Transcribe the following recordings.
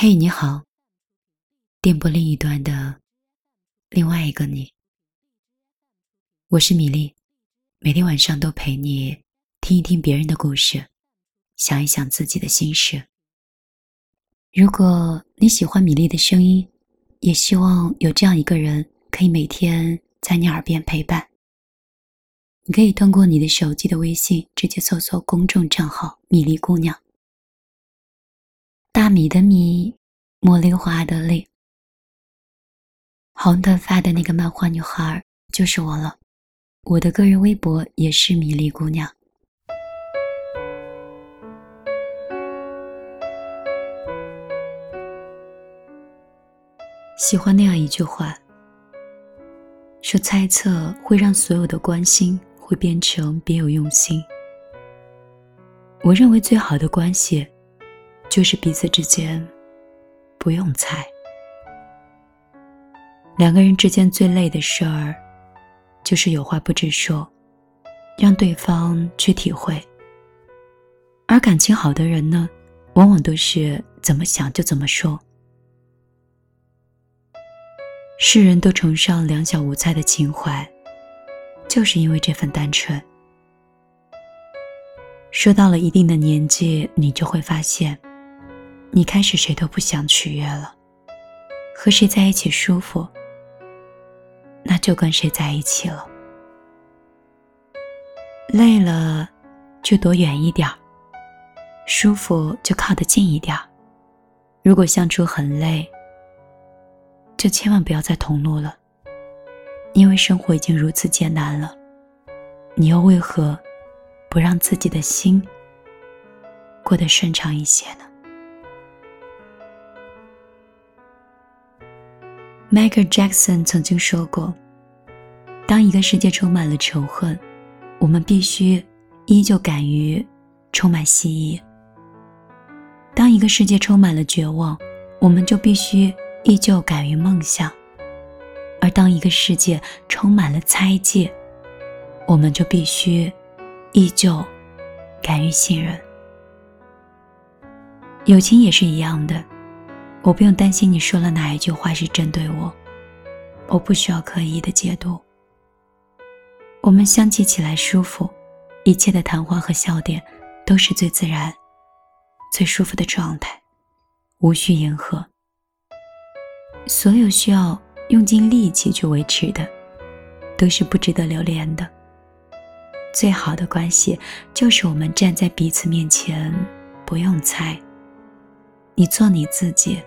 嘿，你好，电波另一端的另外一个你，我是米粒，每天晚上都陪你听一听别人的故事，想一想自己的心事。如果你喜欢米粒的声音，也希望有这样一个人可以每天在你耳边陪伴。你可以通过你的手机的微信直接搜索公众账号“米粒姑娘”。大米的米，茉莉花的莉，红头发的那个漫画女孩就是我了。我的个人微博也是米粒姑娘。喜欢那样一句话，说猜测会让所有的关心会变成别有用心。我认为最好的关系。就是彼此之间不用猜，两个人之间最累的事儿，就是有话不直说，让对方去体会。而感情好的人呢，往往都是怎么想就怎么说。世人都崇尚两小无猜的情怀，就是因为这份单纯。说到了一定的年纪，你就会发现。你开始谁都不想取悦了，和谁在一起舒服，那就跟谁在一起了。累了，就躲远一点儿；舒服就靠得近一点儿。如果相处很累，就千万不要再同路了，因为生活已经如此艰难了，你又为何不让自己的心过得顺畅一些呢？Michael Jackson 曾经说过：“当一个世界充满了仇恨，我们必须依旧敢于充满希冀；当一个世界充满了绝望，我们就必须依旧敢于梦想；而当一个世界充满了猜忌，我们就必须依旧敢于信任。友情也是一样的。”我不用担心你说了哪一句话是针对我，我不需要刻意的解读。我们相契起来舒服，一切的谈话和笑点都是最自然、最舒服的状态，无需迎合。所有需要用尽力气去维持的，都是不值得留恋的。最好的关系就是我们站在彼此面前，不用猜。你做你自己，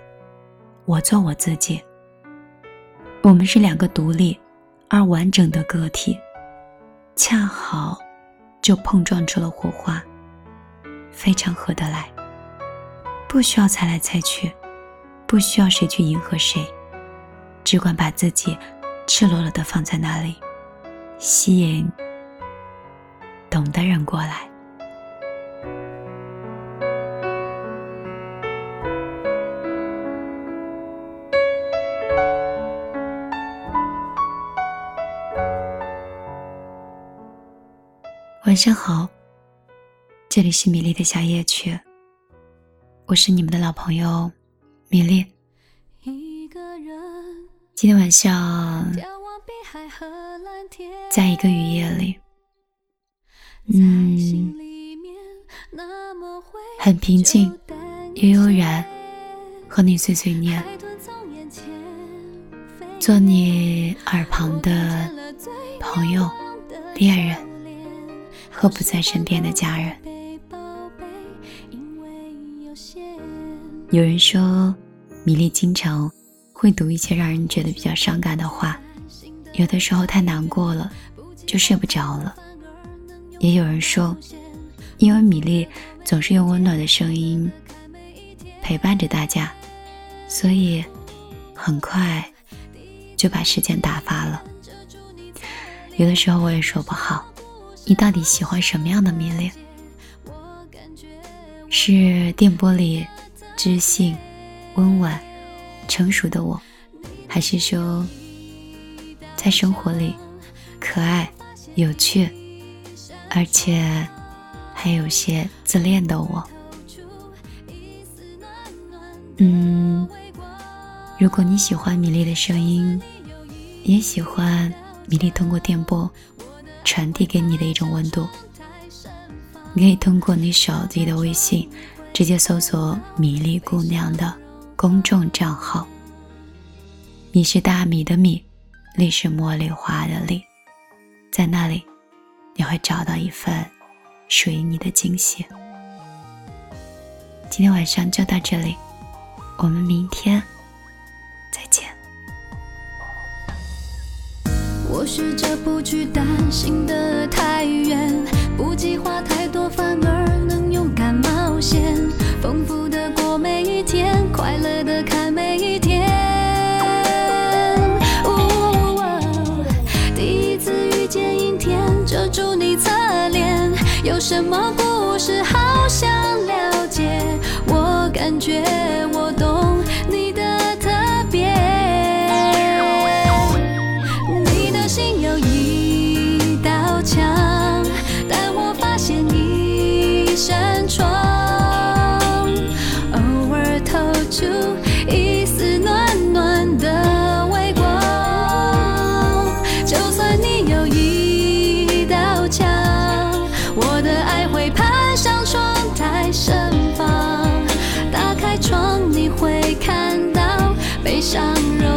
我做我自己。我们是两个独立而完整的个体，恰好就碰撞出了火花，非常合得来。不需要猜来猜去，不需要谁去迎合谁，只管把自己赤裸裸的放在那里，吸引懂的人过来。晚上好，这里是米粒的小夜曲，我是你们的老朋友米粒。今天晚上，在一个雨夜里，嗯，很平静悠悠然，和你碎碎念，做你耳旁的朋友、恋人。和不在身边的家人。有人说，米粒经常会读一些让人觉得比较伤感的话，有的时候太难过了，就睡不着了。也有人说，因为米粒总是用温暖的声音陪伴着大家，所以很快就把时间打发了。有的时候我也说不好。你到底喜欢什么样的迷恋？是电波里知性、温婉、成熟的我，还是说在生活里可爱、有趣，而且还有些自恋的我？嗯。如果你喜欢米粒的声音，也喜欢米粒通过电波传递给你的一种温度，你可以通过你手机的微信直接搜索“米粒姑娘”的公众账号。米是大米的米，粒是茉莉花的粒，在那里你会找到一份属于你的惊喜。今天晚上就到这里，我们明天。试着不去担心的太远，不计划太多，反而能勇敢冒险，丰富的过每一天，快乐的看每一天。第一次遇见阴天，遮住你侧脸，有什么故事好想了解？我感觉。相融